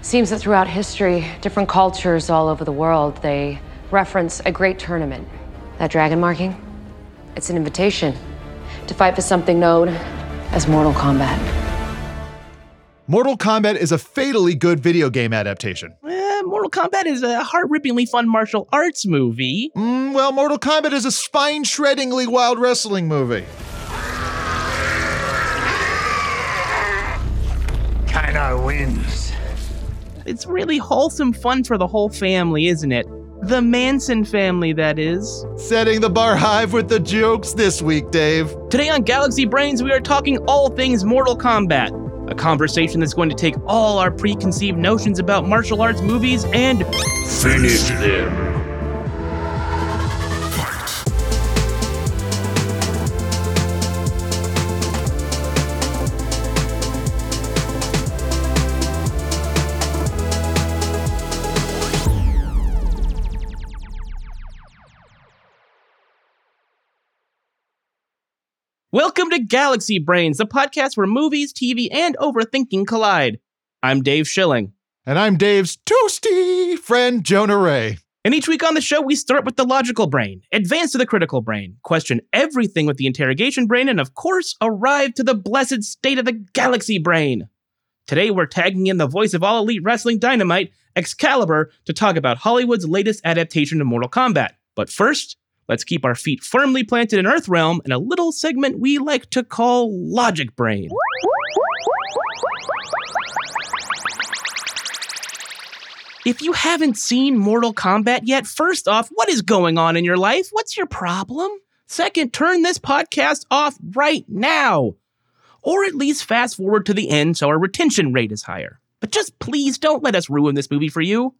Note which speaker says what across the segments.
Speaker 1: Seems that throughout history, different cultures all over the world, they reference a great tournament. That dragon marking? It's an invitation to fight for something known as Mortal Kombat.
Speaker 2: Mortal Kombat is a fatally good video game adaptation.
Speaker 3: Eh, Mortal Kombat is a heart-rippingly fun martial arts movie.
Speaker 2: Mm, well, Mortal Kombat is a spine shreddingly wild wrestling movie.
Speaker 4: Kinda wins.
Speaker 3: It's really wholesome fun for the whole family, isn't it? The Manson family, that is.
Speaker 2: Setting the bar high with the jokes this week, Dave.
Speaker 3: Today on Galaxy Brains, we are talking all things Mortal Kombat. A conversation that's going to take all our preconceived notions about martial arts movies and
Speaker 4: Finish them.
Speaker 3: Welcome to Galaxy Brains, the podcast where movies, TV, and overthinking collide. I'm Dave Schilling.
Speaker 2: And I'm Dave's toasty friend, Jonah Ray.
Speaker 3: And each week on the show, we start with the logical brain, advance to the critical brain, question everything with the interrogation brain, and of course, arrive to the blessed state of the galaxy brain. Today, we're tagging in the voice of all elite wrestling dynamite, Excalibur, to talk about Hollywood's latest adaptation of Mortal Kombat. But first, let's keep our feet firmly planted in Earthrealm in a little segment we like to call Logic Brain. If you haven't seen Mortal Kombat yet, first off, what is going on in your life? What's your problem? Second, turn this podcast off right now. Or at least fast forward to the end so our retention rate is higher. But just please don't let us ruin this movie for you.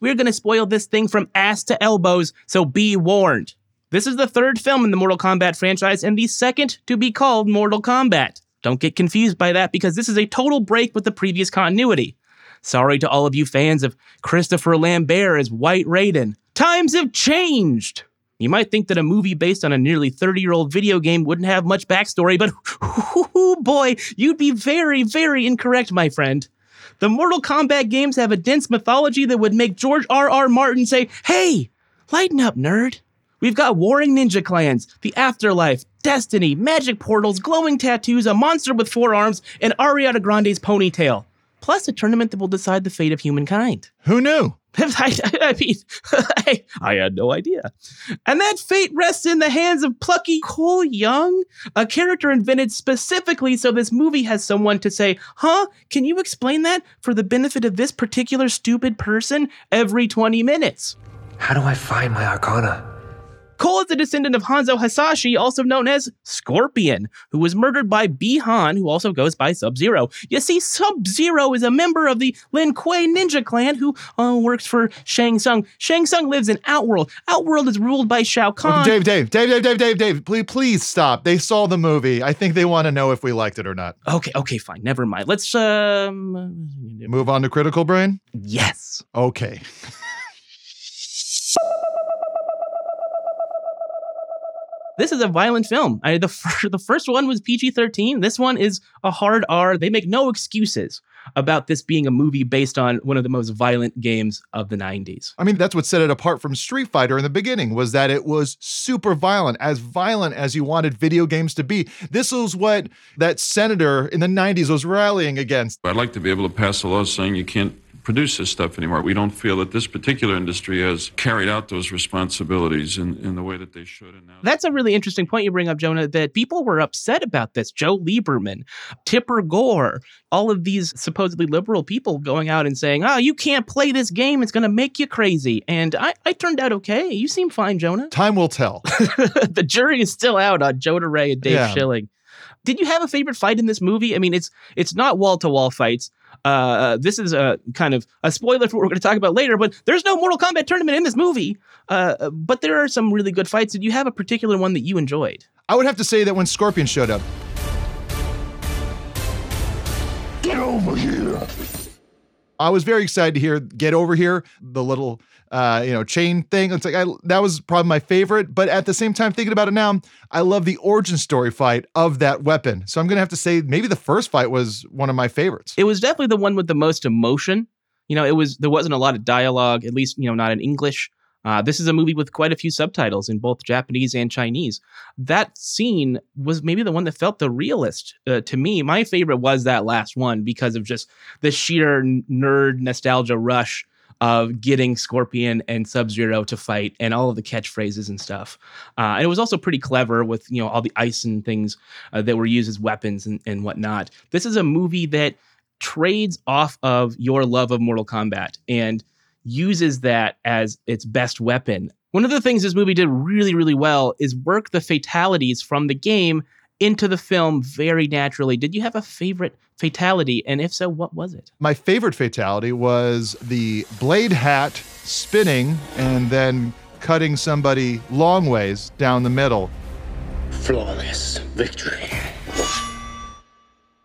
Speaker 3: We're going to spoil this thing from ass to elbows, so be warned. This is the third film in the Mortal Kombat franchise and the second to be called Mortal Kombat. Don't get confused by that because this is a total break with the previous continuity. Sorry to all of you fans of Christopher Lambert as White Raiden. Times have changed. You might think that a movie based on a nearly 30 year old video game wouldn't have much backstory, but oh boy, you'd be very, very incorrect, my friend. The Mortal Kombat games have a dense mythology that would make George R. R. Martin say, Hey, lighten up, nerd. We've got warring ninja clans, the afterlife, destiny, magic portals, glowing tattoos, a monster with four arms, and Ariana Grande's ponytail. Plus a tournament that will decide the fate of humankind.
Speaker 2: Who knew?
Speaker 3: I, I mean, I, I had no idea. And that fate rests in the hands of plucky Cole Young, a character invented specifically so this movie has someone to say, huh, can you explain that for the benefit of this particular stupid person every 20 minutes?
Speaker 5: How do I find my arcana?
Speaker 3: Cole is a descendant of Hanzo Hasashi, also known as Scorpion, who was murdered by Bi-Han, who also goes by Sub-Zero. You see, Sub-Zero is a member of the Lin Kuei ninja clan who uh, works for Shang Tsung. Shang Tsung lives in Outworld. Outworld is ruled by Shao Kahn.
Speaker 2: Dave, Dave, Dave, Dave, Dave, Dave, Dave, please, please stop. They saw the movie. I think they want to know if we liked it or not.
Speaker 3: Okay, okay, fine. Never mind. Let's um
Speaker 2: Move on to Critical Brain?
Speaker 3: Yes.
Speaker 2: Okay.
Speaker 3: This is a violent film. I, the, fir- the first one was PG 13. This one is a hard R. They make no excuses about this being a movie based on one of the most violent games of the 90s.
Speaker 2: I mean, that's what set it apart from Street Fighter in the beginning was that it was super violent, as violent as you wanted video games to be. This was what that senator in the 90s was rallying against.
Speaker 6: I'd like to be able to pass a law saying you can't produce this stuff anymore. We don't feel that this particular industry has carried out those responsibilities in, in the way that they should. And now
Speaker 3: That's a really interesting point you bring up, Jonah, that people were upset about this. Joe Lieberman, Tipper Gore, all of these supposedly liberal people going out and saying, oh, you can't play this game. It's going to make you crazy. And I, I turned out okay. You seem fine, Jonah.
Speaker 2: Time will tell.
Speaker 3: the jury is still out on Jonah Ray and Dave
Speaker 2: Yeah.
Speaker 3: Schilling. Did you have a favorite fight in this movie? I mean, it's it's not wall to wall fights. Uh, this is a kind of a spoiler for what we're going to talk about later. But there's no Mortal Kombat tournament in this movie. Uh, but there are some really good fights. Did you have a particular one that you enjoyed?
Speaker 2: I would have to say that when Scorpion showed up,
Speaker 4: Get over here.
Speaker 2: I was very excited to hear "Get Over Here," the little uh, you know chain thing. It's like I, that was probably my favorite. But at the same time, thinking about it now, I love the origin story fight of that weapon. So I'm gonna have to say maybe the first fight was one of my favorites.
Speaker 3: It was definitely the one with the most emotion. You know, it was there wasn't a lot of dialogue, at least you know not in English. Uh, this is a movie with quite a few subtitles in both Japanese and Chinese. That scene was maybe the one that felt the realest uh, to me. My favorite was that last one because of just the sheer nerd nostalgia rush of getting Scorpion and Sub Zero to fight and all of the catchphrases and stuff. Uh, and it was also pretty clever with you know all the ice and things uh, that were used as weapons and, and whatnot. This is a movie that trades off of your love of Mortal Kombat and uses that as its best weapon. One of the things this movie did really, really well is work the fatalities from the game into the film very naturally. Did you have a favorite fatality? And if so, what was it?
Speaker 2: My favorite fatality was the blade hat spinning and then cutting somebody long ways down the middle,
Speaker 4: Flawless victory.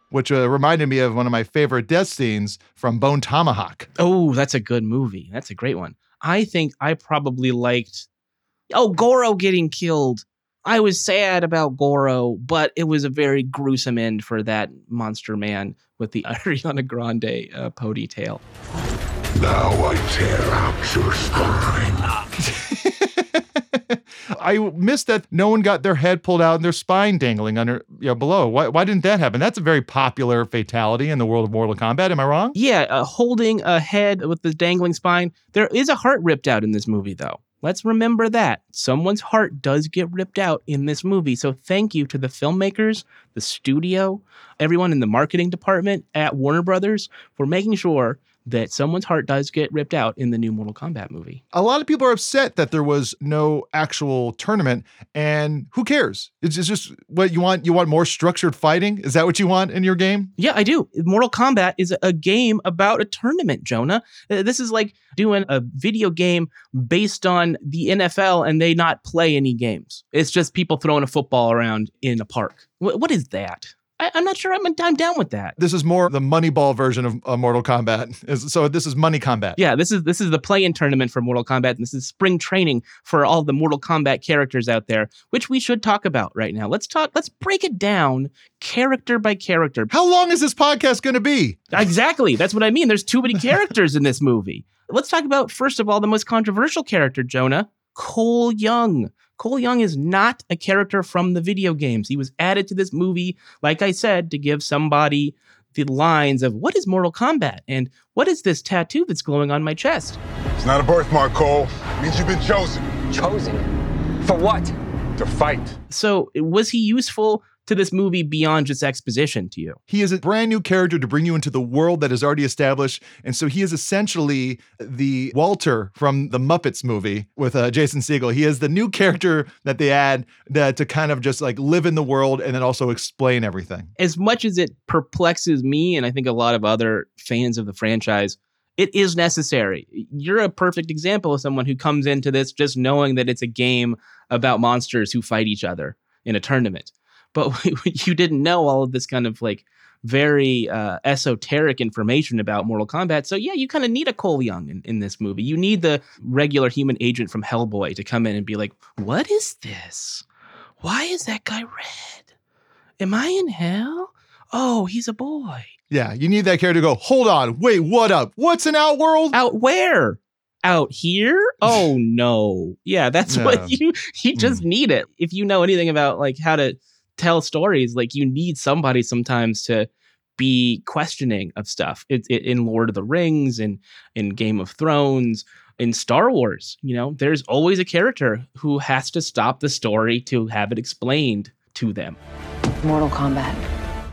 Speaker 2: which uh, reminded me of one of my favorite death scenes from Bone Tomahawk.
Speaker 3: Oh, that's a good movie. That's a great one. I think I probably liked. Oh, Goro getting killed. I was sad about Goro, but it was a very gruesome end for that monster man with the Ariana Grande uh, ponytail.
Speaker 4: Now I tear out your spine.
Speaker 2: I missed that no one got their head pulled out and their spine dangling under you know, below. Why, why didn't that happen? That's a very popular fatality in the world of Mortal Kombat. Am I wrong?
Speaker 3: Yeah, uh, holding a head with the dangling spine. There is a heart ripped out in this movie, though. Let's remember that. Someone's heart does get ripped out in this movie. So thank you to the filmmakers, the studio, everyone in the marketing department at Warner Brothers for making sure that someone's heart does get ripped out in the new Mortal Kombat movie.
Speaker 2: A lot of people are upset that there was no actual tournament, and who cares? It's, it's just what you want. You want more structured fighting. Is that what you want in your game?
Speaker 3: Yeah, I do. Mortal Kombat is a game about a tournament, Jonah. Uh, This is like doing a video game based on the NFL and they not play any games. It's just people throwing a football around in a park. Wh- what is that? I, I'm not sure I'm, I'm down with that.
Speaker 2: This is more the Moneyball version of uh, Mortal Kombat. So this is Money Combat.
Speaker 3: Yeah, this is this is the play-in tournament for Mortal Kombat, and this is spring training for all the Mortal Kombat characters out there, which we should talk about right now. Let's talk. Let's break it down character by character.
Speaker 2: How long is this podcast going to be?
Speaker 3: Exactly. That's what I mean. There's too many characters in this movie. Let's talk about, first of all, the most controversial character, Jonah Cole Young. Cole Young is not a character from the video games. He was added to this movie, like I said, to give somebody the lines of what is Mortal Kombat and what is this tattoo that's glowing on my chest?
Speaker 7: It's not a birthmark, Cole. It means you've been chosen
Speaker 5: Chosen? For what?
Speaker 7: to fight.
Speaker 3: So, was he useful to this movie beyond just exposition to you?
Speaker 2: He is a brand new character to bring you into the world that is already established. And so he is essentially the Walter from the Muppets movie with uh, Jason Segel. He is the new character that they add that, to kind of just like live in the world and then also explain everything.
Speaker 3: as much as it perplexes me and I think a lot of other fans of the franchise, it is necessary. You're a perfect example of someone who comes into this just knowing that it's a game about monsters who fight each other in a tournament. But you didn't know all of this kind of like very uh, esoteric information about Mortal Kombat. So yeah, you kind of need a Cole Young in, in this movie. You need the regular human agent from Hellboy to come in and be like, "What is this? Why is that guy red? Am I in hell? Oh, he's a boy.
Speaker 2: Yeah, you need that character to go, hold on, wait, what up? What's an outworld?
Speaker 3: Out where? Out here? Oh no. Yeah, that's what you you just need it. If you know anything about like how to tell stories, like you need somebody sometimes to be questioning of stuff. It, it, in Lord of the Rings and in Game of Thrones, in Star Wars, you know, there's always a character who has to stop the story to have it explained to them.
Speaker 1: Mortal Kombat.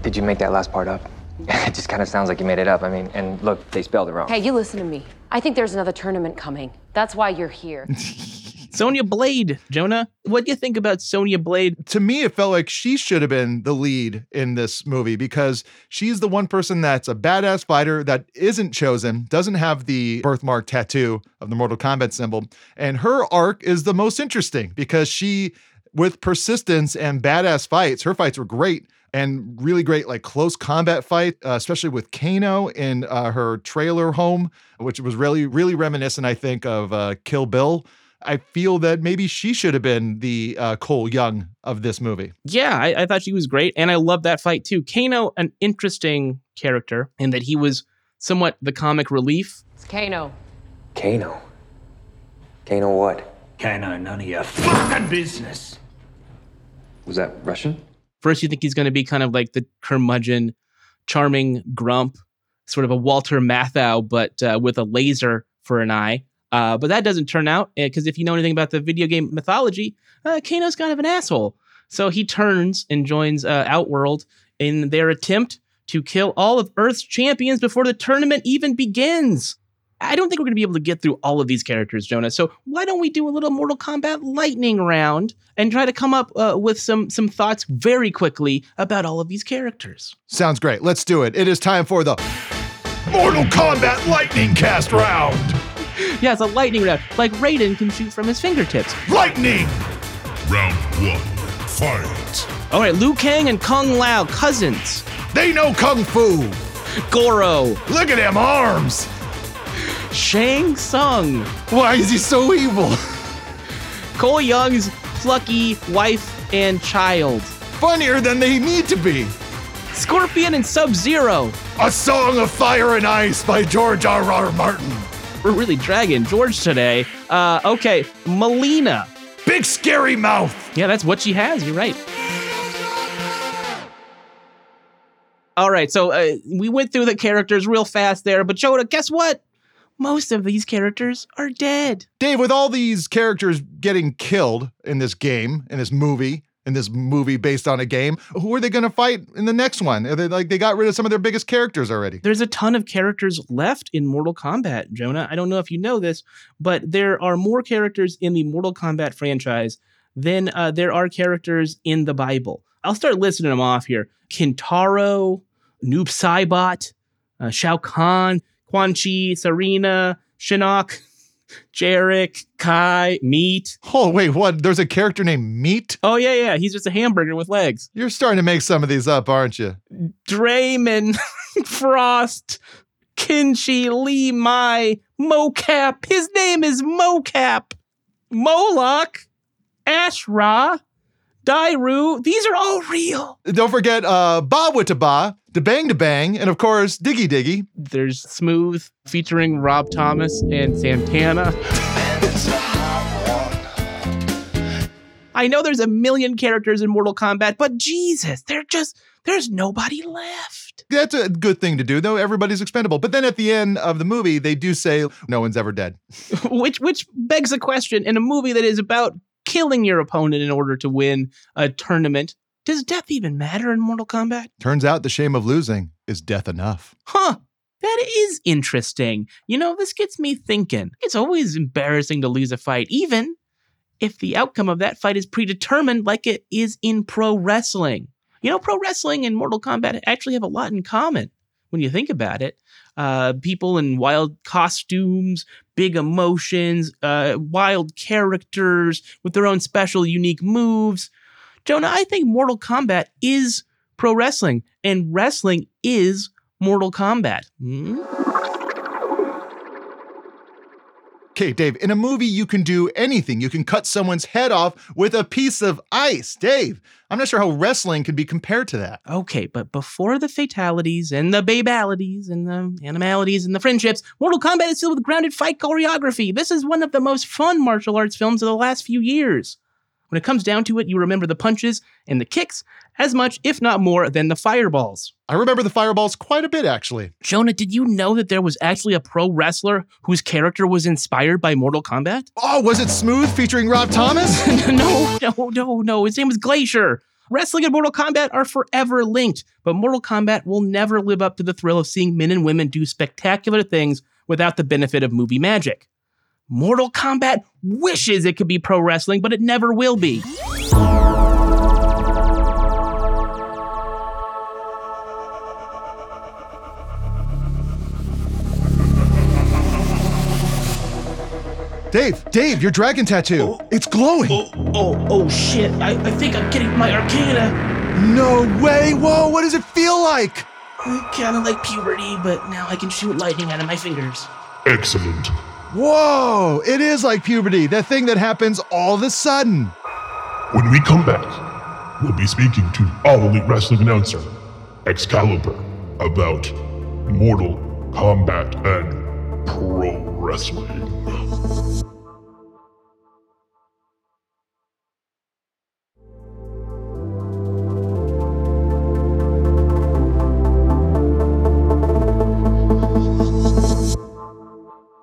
Speaker 5: Did you make that last part up? It just kind of sounds like you made it up. I mean, and look, they spelled it wrong.
Speaker 1: Hey, you listen to me. I think there's another tournament coming. That's why you're here.
Speaker 3: Sonya Blade, Jonah, what do you think about Sonya Blade?
Speaker 2: to me, it felt like she should have been the lead in this movie because she's the one person that's a badass fighter that isn't chosen, doesn't have the birthmark tattoo of the Mortal Kombat symbol. And her arc is the most interesting because she, with persistence and badass fights, her fights were great and really great, like close combat fight, uh, especially with Kano in uh, her trailer home, which was really, really reminiscent, I think, of uh, Kill Bill. I feel that maybe she should have been the uh, Cole Young of this movie.
Speaker 3: Yeah, I, I thought she was great, and I love that fight too. Kano, an interesting character in that he was somewhat the comic relief
Speaker 1: It's Kano.
Speaker 5: Kano. Kano what?
Speaker 8: Kano, none of your fucking business.
Speaker 5: Was that Russian?
Speaker 3: First, you think he's going to be kind of like the curmudgeon, charming grump, sort of a Walter Matthau, but uh, with a laser for an eye. Uh, but that doesn't turn out because if you know anything about the video game mythology, uh, Kano's kind of an asshole. So he turns and joins uh, Outworld in their attempt to kill all of Earth's champions before the tournament even begins. I don't think we're going to be able to get through all of these characters, Jonah. So why don't we do a little Mortal Kombat lightning round and try to come up uh, with some some thoughts very quickly about all of these characters?
Speaker 2: Sounds great. Let's do it. It is time for the Mortal Kombat Lightning Cast round.
Speaker 3: Yeah, it's a lightning round, like Raiden can shoot from his fingertips.
Speaker 2: Lightning!
Speaker 4: Round one. Fight.
Speaker 3: All right, Liu Kang and Kung Lao, cousins.
Speaker 2: They know Kung Fu.
Speaker 3: Goro,
Speaker 2: Look at them arms.
Speaker 3: Shang Tsung,
Speaker 2: Why is he so evil?
Speaker 3: Cole Young's plucky wife and child,
Speaker 2: Funnier than they need to be.
Speaker 3: Scorpion and Sub Zero.
Speaker 2: A Song of Fire and Ice by George R. R. Martin.
Speaker 3: We're really dragging George today. Uh, okay, Melina.
Speaker 2: Big scary mouth.
Speaker 3: Yeah, that's what she has. You're right. All right, so uh, we went through the characters real fast there, but Jonah, guess what? Most of these characters are dead.
Speaker 2: Dave, with all these characters getting killed in this game, in this movie, in this movie based on a game, who are they going to fight in the next one? Are they like they got rid of some of their biggest characters already?
Speaker 3: There's a ton of characters left in Mortal Kombat, Jonah. I don't know if you know this, but there are more characters in the Mortal Kombat franchise than uh, there are characters in the Bible. I'll start listing them off here Kintaro, Noob Saibot, uh, Shao Kahn, Quan Chi, Sareena, Shinnok, Jarek, Kai, Meat.
Speaker 2: Oh wait, what? There's a character named Meat.
Speaker 3: Oh, yeah, yeah. He's just a hamburger with legs.
Speaker 2: You're starting to make some of these up, aren't you?
Speaker 3: Draymond, Frost, Kenshi, Li Mei, Mocap. His name is Mocap. Moloch, Ashra, Dairu. These are all real.
Speaker 2: Don't forget uh, Ba Witaba, Da Bang Da Bang, and of course Diggy Diggy.
Speaker 3: There's Smooth featuring Rob Thomas and Santana. I know there's a million characters in Mortal Kombat, but Jesus, they're just, there's nobody left.
Speaker 2: That's a good thing to do, though. Everybody's expendable. But then at the end of the movie, they do say no one's ever dead.
Speaker 3: which which begs a question in a movie that is about killing your opponent in order to win a tournament. Does death even matter in Mortal Kombat?
Speaker 2: Turns out the shame of losing is death enough.
Speaker 3: Huh. That is interesting. You know, this gets me thinking. It's always embarrassing to lose a fight, even if the outcome of that fight is predetermined, like it is in pro wrestling. You know, pro wrestling and Mortal Kombat actually have a lot in common when you think about it. Uh, people in wild costumes, big emotions, uh, wild characters with their own special, unique moves. Jonah, I think Mortal Kombat is pro wrestling, and wrestling is Mortal Kombat. Hmm?
Speaker 2: Okay, Dave, in a movie, you can do anything. You can cut someone's head off with a piece of ice. Dave, I'm not sure how wrestling could be compared to that.
Speaker 3: Okay, but before the fatalities and the babalities and the animalities and the friendships, Mortal Kombat is filled with grounded fight choreography. This is one of the most fun martial arts films of the last few years. When it comes down to it, you remember the punches and the kicks as much, if not more, than the fireballs.
Speaker 2: I remember the fireballs quite a bit, actually.
Speaker 3: Jonah, did you know that there was actually a pro wrestler whose character was inspired by Mortal Kombat?
Speaker 2: Oh, was it Smooth featuring Rob Thomas?
Speaker 3: no, no, no, no. His name was Glacier. Wrestling and Mortal Kombat are forever linked, but Mortal Kombat will never live up to the thrill of seeing men and women do spectacular things without the benefit of movie magic. Mortal Kombat wishes it could be pro wrestling, but it never will be.
Speaker 2: Dave, Dave, your dragon tattoo. Oh. It's glowing.
Speaker 3: Oh, oh, oh shit. I, I think I'm getting my arcana.
Speaker 2: No way. Whoa, what does it feel like?
Speaker 3: Kind of like puberty, but now I can shoot lightning out of my fingers.
Speaker 4: Excellent.
Speaker 2: Whoa, it is like puberty, that thing that happens all of a sudden.
Speaker 4: When we come back, we'll be speaking to All Elite Wrestling announcer, Excalibur, about Mortal Kombat and pro wrestling.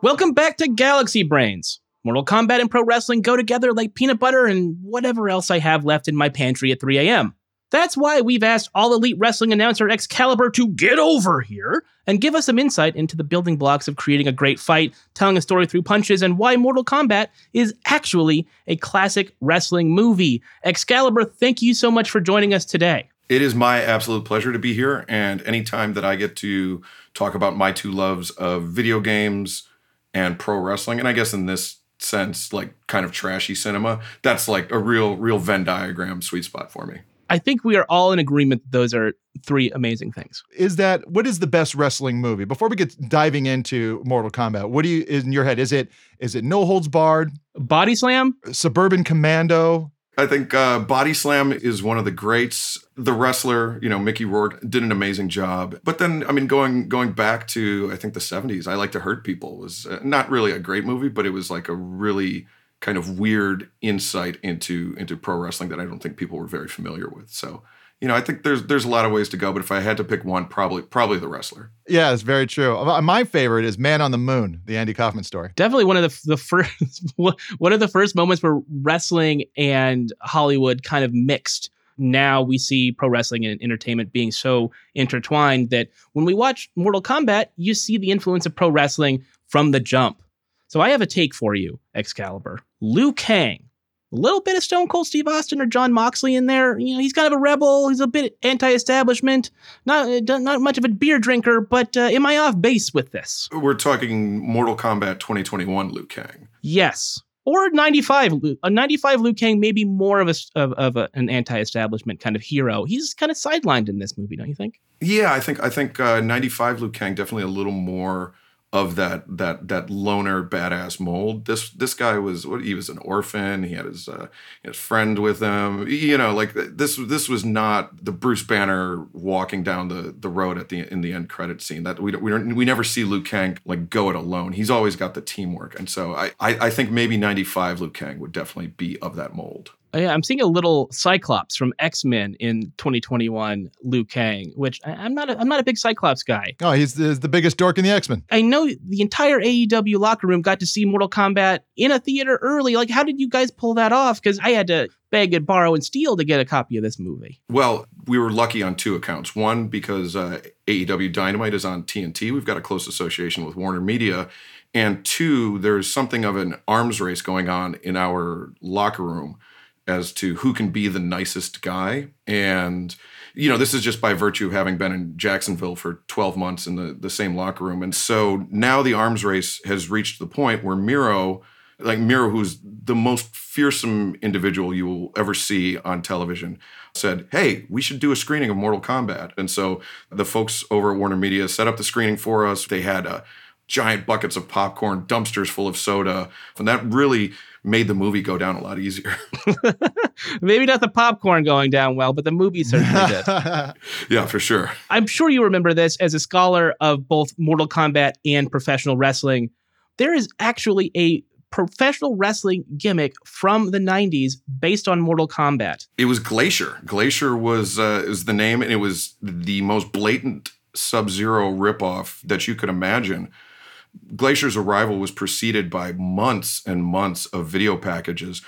Speaker 3: Welcome back to Galaxy Brains. Mortal Kombat and pro wrestling go together like peanut butter and whatever else I have left in my pantry at 3 a.m. That's why we've asked All Elite Wrestling announcer Excalibur to get over here and give us some insight into the building blocks of creating a great fight, telling a story through punches, and why Mortal Kombat is actually a classic wrestling movie. Excalibur, thank you so much for joining us today.
Speaker 9: It is my absolute pleasure to be here. And anytime that I get to talk about my two loves of video games and pro wrestling, and I guess in this sense, like kind of trashy cinema, that's like a real, real Venn diagram sweet spot for me.
Speaker 3: I think we are all in agreement that those are three amazing things.
Speaker 2: Is that what is the best wrestling movie? Before we get diving into Mortal Kombat, what do you in your head? Is it is it No Holds Barred,
Speaker 3: Body Slam,
Speaker 2: Suburban Commando?
Speaker 9: I think uh, Body Slam is one of the greats. The wrestler, you know, Mickey Rourke did an amazing job. But then, I mean, going going back to I think the '70s, I Like to Hurt People was uh, not really a great movie, but it was like a really kind of weird insight into into pro wrestling that I don't think people were very familiar with. So, you know, I think there's there's a lot of ways to go, but if I had to pick one, probably probably the wrestler.
Speaker 2: Yeah, it's very true. Uh, My favorite is Man on the Moon, the Andy Kaufman story.
Speaker 3: Definitely one of the the first one of the first moments where wrestling and Hollywood kind of mixed. Now we see pro wrestling and entertainment being so intertwined that when we watch Mortal Kombat, you see the influence of pro wrestling from the jump. So I have a take for you, Excalibur. Liu Kang. A little bit of Stone Cold Steve Austin or Jon Moxley in there. You know, he's kind of a rebel. He's a bit anti-establishment. Not not much of a beer drinker. But uh, am I off base with this?
Speaker 9: We're talking Mortal Kombat 2021 Liu Kang.
Speaker 3: Yes, or 95. Liu- A 95 Liu Kang may be more of a of, of a, an anti-establishment kind of hero. He's kind of sidelined in this movie, don't you think?
Speaker 9: Yeah, I think I think uh, 95 Liu Kang definitely a little more of that that that loner badass mold. This this guy was what he was an orphan. He had his uh, his friend with him. You know, like this this was not the Bruce Banner walking down the the road at the in the end credit scene. That we don't, we don't, we never see Liu Kang like go it alone. He's always got the teamwork, and so I I, I think maybe 95 Liu Kang would definitely be of that mold.
Speaker 3: Oh, yeah, I'm seeing a little Cyclops from X Men in 2021 Liu Kang, which I, I'm not. A, I'm not a big Cyclops guy.
Speaker 2: Oh, he's the, the biggest dork in the X Men.
Speaker 3: I know the entire AEW locker room got to see Mortal Kombat in a theater early. Like, how did you guys pull that off? Because I had to beg and borrow and steal to get a copy of this movie.
Speaker 9: Well, we were lucky on two accounts. One, because uh, AEW Dynamite is on TNT. We've got a close association with Warner Media. And two, there's something of an arms race going on in our locker room as to who can be the nicest guy. And, you know, this is just by virtue of having been in Jacksonville for 12 months in the, the same locker room. And so now the arms race has reached the point where Miro, like Miro, who's the most fearsome individual you will ever see on television, said, Hey, we should do a screening of Mortal Kombat. And so the folks over at Warner Media set up the screening for us. They had uh, giant buckets of popcorn, dumpsters full of soda. And that really made the movie go down a lot easier.
Speaker 3: Maybe not the popcorn going down well, but the movie certainly did.
Speaker 9: yeah, for sure.
Speaker 3: I'm sure you remember this as a scholar of both Mortal Kombat and professional wrestling. There is actually a professional wrestling gimmick from the 90s based on Mortal Kombat.
Speaker 9: It was Glacier. Glacier was uh, is the name, and it was the most blatant Sub Zero ripoff that you could imagine. Glacier's arrival was preceded by months and months of video packages.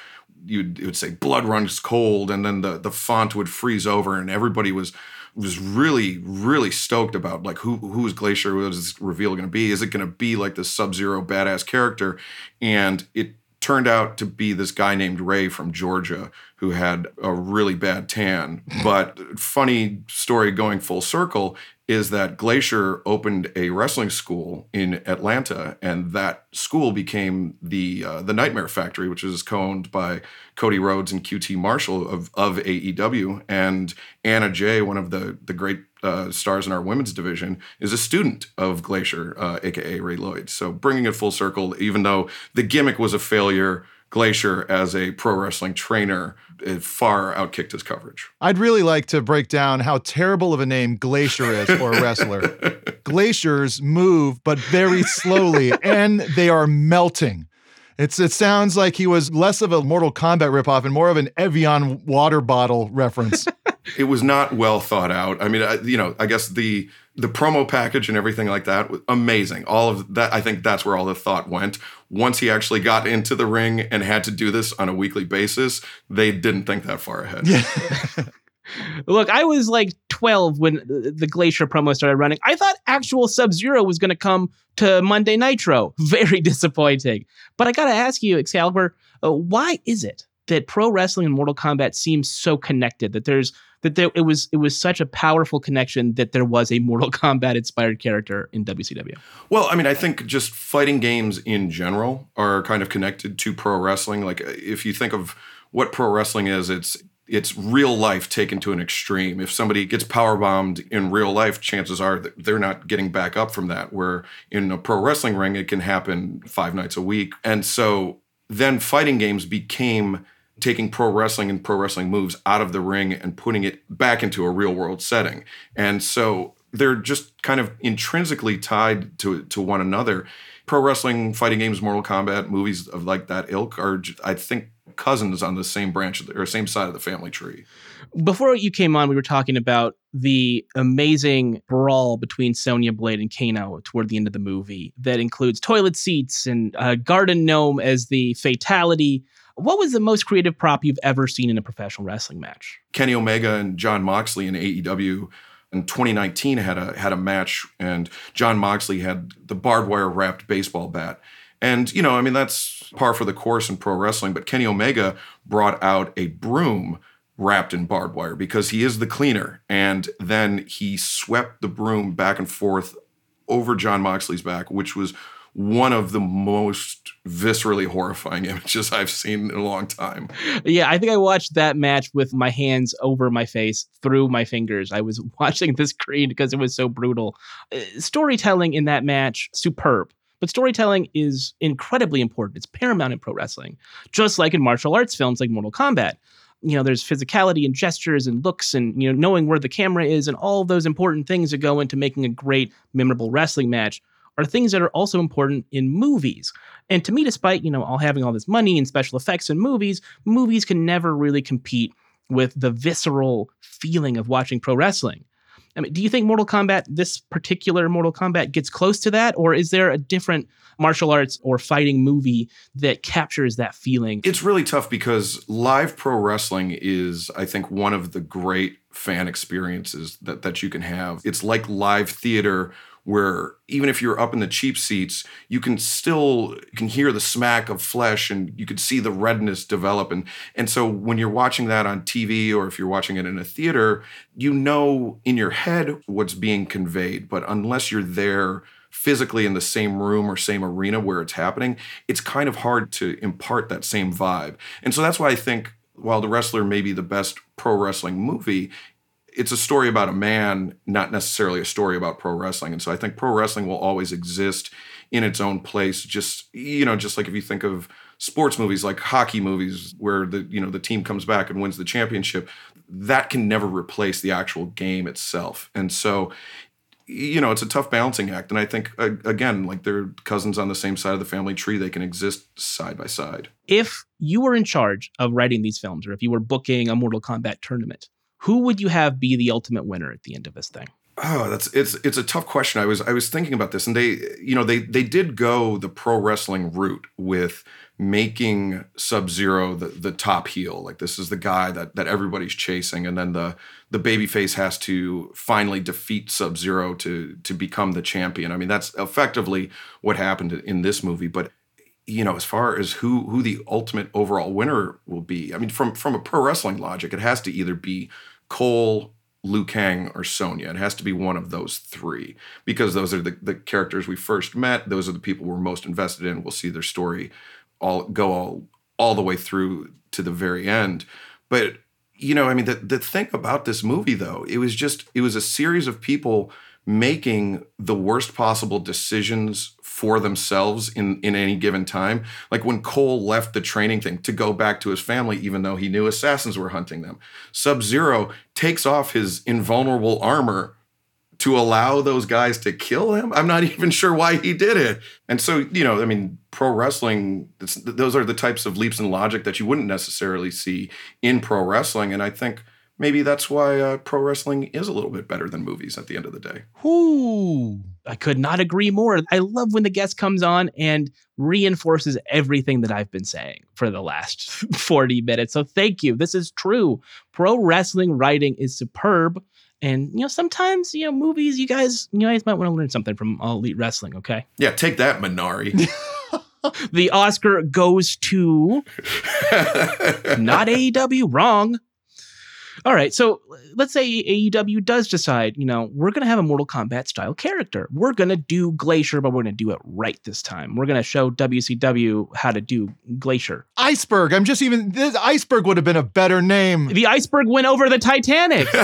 Speaker 9: You'd, it would say "Blood runs cold," and then the the font would freeze over, and everybody was was really really stoked about like who who's Glacier was this reveal going to be? Is it going to be like this Sub Zero badass character? And it turned out to be this guy named Ray from Georgia who had a really bad tan. But funny story going full circle is that Glacier opened a wrestling school in Atlanta, and that school became the uh, the Nightmare Factory, which is co-owned by Cody Rhodes and QT Marshall of of AEW. And Anna Jay, one of the the great uh, stars in our women's division, is a student of Glacier, uh, aka Ray Lloyd. So bringing it full circle, even though the gimmick was a failure. Glacier as a pro wrestling trainer it far outkicked his coverage.
Speaker 2: I'd really like to break down how terrible of a name Glacier is for a wrestler. Glaciers move, but very slowly, and they are melting. It's it sounds like he was less of a Mortal Kombat ripoff and more of an Evian water bottle reference.
Speaker 9: it was not well thought out. I mean, I, you know, I guess the the promo package and everything like that was amazing. All of that, I think that's where all the thought went. Once he actually got into the ring and had to do this on a weekly basis, they didn't think that far ahead.
Speaker 2: Yeah.
Speaker 3: Look, I was like 12 when the Glacier promo started running. I thought actual Sub Zero was going to come to Monday Nitro. Very disappointing. But I got to ask you, Excalibur, uh, why is it that pro wrestling and Mortal Kombat seems so connected? That there's that there, it was it was such a powerful connection that there was a Mortal Kombat inspired character in WCW.
Speaker 9: Well, I mean, I think just fighting games in general are kind of connected to pro wrestling. Like if you think of what pro wrestling is, it's it's real life taken to an extreme. If somebody gets power bombed in real life, chances are that they're not getting back up from that. Where in a pro wrestling ring, it can happen five nights a week. And so then fighting games became taking pro wrestling and pro wrestling moves out of the ring and putting it back into a real world setting. And so they're just kind of intrinsically tied to to one another. Pro wrestling, fighting games, Mortal Kombat, movies of like that ilk are, I think, cousins on the same branch the, or same side of the family tree.
Speaker 3: Before you came on, we were talking about the amazing brawl between Sonya Blade and Kano toward the end of the movie that includes toilet seats and a garden gnome as the fatality. What was the most creative prop you've ever seen in a professional wrestling match?
Speaker 9: Kenny Omega and Jon Moxley in AEW in 2019 had a had a match, and Jon Moxley had the barbed wire wrapped baseball bat. And you know, I mean, that's par for the course in pro wrestling. But Kenny Omega brought out a broom wrapped in barbed wire because he is the cleaner, and then he swept the broom back and forth over Jon Moxley's back, which was one of the most viscerally horrifying images I've seen in a long time.
Speaker 3: Yeah, I think I watched that match with my hands over my face through my fingers. I was watching the screen because it was so brutal. Uh, storytelling in that match, superb. But storytelling is incredibly important. It's paramount in pro wrestling, just like in martial arts films like Mortal Kombat. You know, there's physicality and gestures and looks and, you know, knowing where the camera is and all those important things that go into making a great, memorable wrestling match are things that are also important in movies. And to me, despite, you know, all having all this money and special effects in movies, movies can never really compete with the visceral feeling of watching pro wrestling. I mean, do you think Mortal Kombat, this particular Mortal Kombat, gets close to that? Or is there a different martial arts or fighting movie that captures that feeling?
Speaker 9: It's really tough because live pro wrestling is, I think, one of the great fan experiences that, that you can have. It's like live theater where even if you're up in the cheap seats, you can still can hear the smack of flesh and you can see the redness develop. And and so when you're watching that on TV or if you're watching it in a theater, you know in your head what's being conveyed. But unless you're there physically in the same room or same arena where it's happening, it's kind of hard to impart that same vibe. And so that's why I think while The Wrestler may be the best pro wrestling movie, it's a story about a man, not necessarily a story about pro wrestling. And so I think pro wrestling will always exist in its own place. Just you know, just like if you think of sports movies like hockey movies where the you know the team comes back and wins the championship, that can never replace the actual game itself. And so you know, it's a tough balancing act. And I think, again, like they're cousins on the same side of the family tree, they can exist side by side.
Speaker 3: If you were in charge of writing these films, or if you were booking a Mortal Kombat tournament, who would you have be the ultimate winner at the end of this thing?
Speaker 9: Oh, that's it's it's a tough question. I was I was thinking about this, and they you know they they did go the pro wrestling route with making Sub Zero the the top heel. Like this is the guy that that everybody's chasing, and then the the babyface has to finally defeat Sub Zero to to become the champion. I mean that's effectively what happened in this movie, but you know, as far as who who the ultimate overall winner will be, I mean, from from a pro wrestling logic, it has to either be Cole, Liu Kang, or Sonya. It has to be one of those three because those are the, the characters we first met. Those are the people we're most invested in. We'll see their story all go all all the way through to the very end. But you know, I mean, the the thing about this movie though, it was just it was a series of people making the worst possible decisions for themselves in in any given time. Like when Cole left the training thing to go back to his family, even though he knew assassins were hunting them. Sub Zero takes off his invulnerable armor to allow those guys to kill him. I'm not even sure why he did it. And so, you know, I mean, pro wrestling, those are the types of leaps in logic that you wouldn't necessarily see in pro wrestling. And I think maybe that's why uh, pro wrestling is a little bit better than movies at the end of the day.
Speaker 3: Ooh, I could not agree more. I love when the guest comes on and reinforces everything that I've been saying for the last 40 minutes. So thank you. This is true. Pro wrestling writing is superb. And you know, sometimes you know, movies. You guys, you guys might want to learn something from All Elite Wrestling. Okay.
Speaker 9: Yeah, take that, Minari.
Speaker 3: the Oscar goes to not AEW. Wrong. All right, so let's say AEW does decide, you know, we're going to have a Mortal Kombat style character. We're going to do Glacier, but we're going to do it right this time. We're going to show WCW how to do Glacier.
Speaker 2: Iceberg. I'm just even, this iceberg would have been a better name.
Speaker 3: The iceberg went over the Titanic.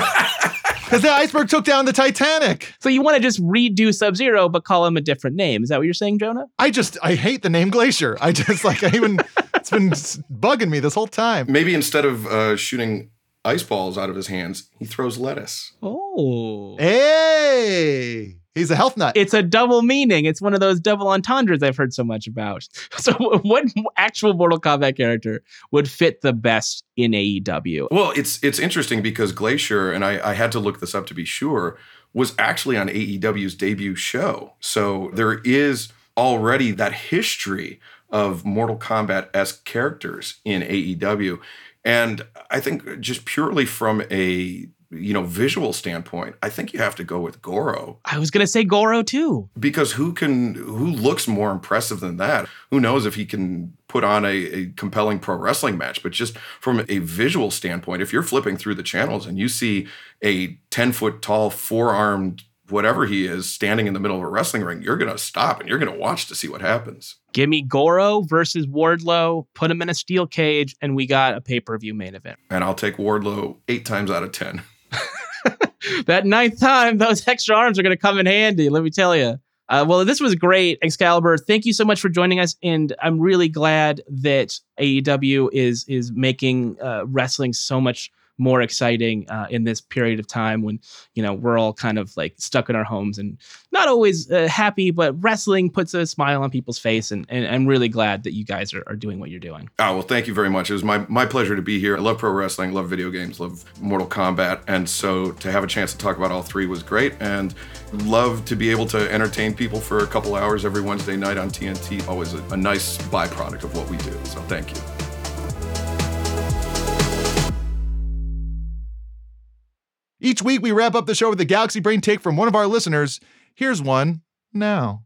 Speaker 2: Because the iceberg took down the Titanic.
Speaker 3: So you want to just redo Sub Zero, but call him a different name. Is that what you're saying, Jonah?
Speaker 2: I just, I hate the name Glacier. I just like, I even, it's been bugging me this whole time.
Speaker 9: Maybe instead of uh, shooting ice balls out of his hands, he throws lettuce.
Speaker 3: Oh.
Speaker 2: Hey. He's a health nut.
Speaker 3: It's a double meaning. It's one of those double entendres I've heard so much about. So, what actual Mortal Kombat character would fit the best in AEW?
Speaker 9: Well, it's it's interesting because Glacier, and I, I had to look this up to be sure, was actually on AEW's debut show. So there is already that history of Mortal Kombat esque characters in AEW. And I think just purely from a you know visual standpoint, I think you have to go with Goro.
Speaker 3: I was gonna say Goro too.
Speaker 9: Because who can who looks more impressive than that? Who knows if he can put on a, a compelling pro wrestling match? But just from a visual standpoint, if you're flipping through the channels and you see a 10 foot tall, four armed whatever he is standing in the middle of a wrestling ring, you're going to stop and you're going to watch to see what happens.
Speaker 3: Give me Goro versus Wardlow, put him in a steel cage, and we got a pay per view main event.
Speaker 9: And I'll take Wardlow eight times out of 10.
Speaker 3: that ninth time, those extra arms are going to come in handy, let me tell you. Uh, well, this was great, Excalibur. Thank you so much for joining us, and I'm really glad that AEW is is making uh, wrestling so much more exciting uh, in this period of time when you know we're all kind of like stuck in our homes and not always uh, happy but wrestling puts a smile on people's face and, and i'm really glad that you guys are, are doing what you're doing.
Speaker 9: Oh well thank you very much. It was my, my pleasure to be here. I love pro wrestling love video games love mortal kombat and so to have a chance to talk about all three was great and love to be able to entertain people for a couple hours every wednesday night on tnt always a, a nice byproduct of what we do so thank you
Speaker 2: Each week, we wrap up the show with a Galaxy Brain take from one of our listeners. Here's one now.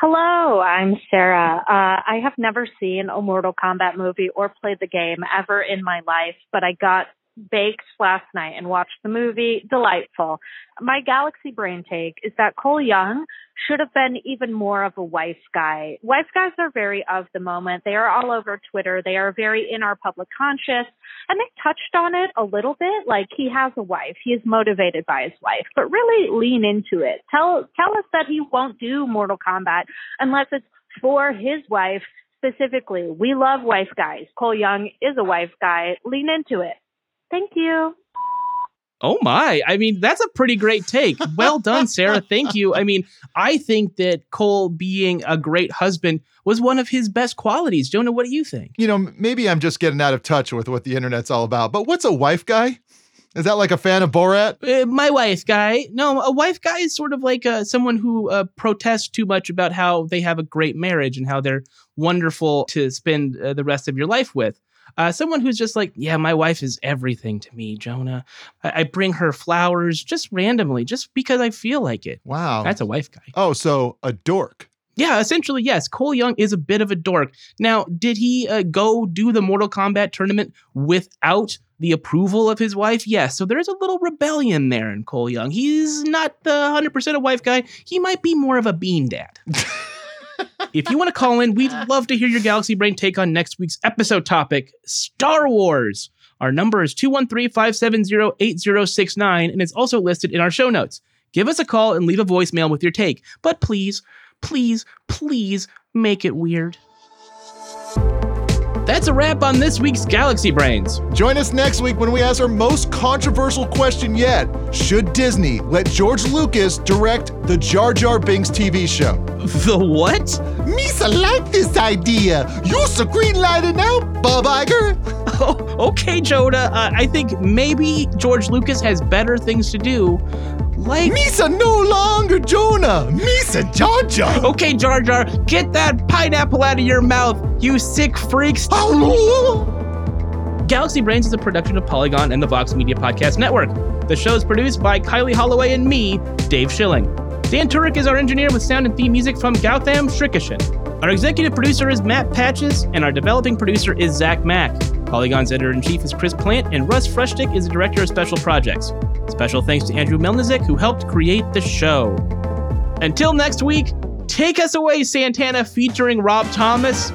Speaker 10: Hello, I'm Sarah. Uh, I have never seen a Mortal Kombat movie or played the game ever in my life, but I got baked last night and watched the movie. Delightful. My Galaxy Brain take is that Cole Young should have been even more of a wife guy. Wife guys are very of the moment. They are all over Twitter. They are very in our public conscious. And they touched on it a little bit, like he has a wife. He is motivated by his wife, but really lean into it. Tell, tell us that he won't do Mortal Kombat unless it's for his wife specifically. We love wife guys. Cole Young is a wife guy. Lean into it. Thank you.
Speaker 3: Oh my. I mean, that's a pretty great take. Well done, Sarah. Thank you. I mean, I think that Cole being a great husband was one of his best qualities. Jonah, what do you think?
Speaker 2: You know, maybe I'm just getting out of touch with what the internet's all about, but what's a wife guy? Is that like a fan of Borat?
Speaker 3: Uh, my wife guy. No, a wife guy is sort of like uh, someone who uh, protests too much about how they have a great marriage and how they're wonderful to spend uh, the rest of your life with. Uh, someone who's just like, yeah, my wife is everything to me, Jonah. I-, I bring her flowers just randomly, just because I feel like it.
Speaker 2: Wow.
Speaker 3: That's a wife guy.
Speaker 2: Oh, so a dork.
Speaker 3: Yeah, essentially, yes. Cole Young is a bit of a dork. Now, did he uh, go do the Mortal Kombat tournament without the approval of his wife? Yes. So there's a little rebellion there in Cole Young. He's not the 100% a wife guy. He might be more of a bean dad. if you want to call in, we'd love to hear your Galaxy Brain take on next week's episode topic Star Wars. Our number is 213 570 8069, and it's also listed in our show notes. Give us a call and leave a voicemail with your take, but please please, please make it weird. That's a wrap on this week's Galaxy Brains.
Speaker 2: Join us next week when we ask our most controversial question yet Should Disney let George Lucas direct the Jar Jar Binks TV show?
Speaker 3: The what?
Speaker 2: Misa like this idea. You're so green lighted now, Bob Iger.
Speaker 3: Oh, okay, Joda. Uh, I think maybe George Lucas has better things to do. Like.
Speaker 2: Misa no longer Jonah. Misa Jar Jar.
Speaker 3: Okay, Jar Jar, get that pineapple out of your mouth, you sick freaks. Galaxy Brains is a production of Polygon and the Vox Media Podcast Network. The show is produced by Kylie Holloway and me, Dave Schilling. Dan Turek is our engineer with sound and theme music from Gautam Shrikishan. Our executive producer is Matt Patches, and our developing producer is Zach Mack. Polygon's editor in chief is Chris Plante, and Russ Frushtick is the director of special projects. Special thanks to Andrew Melnizik, who helped create the show. Until next week, take us away, Santana featuring Rob Thomas.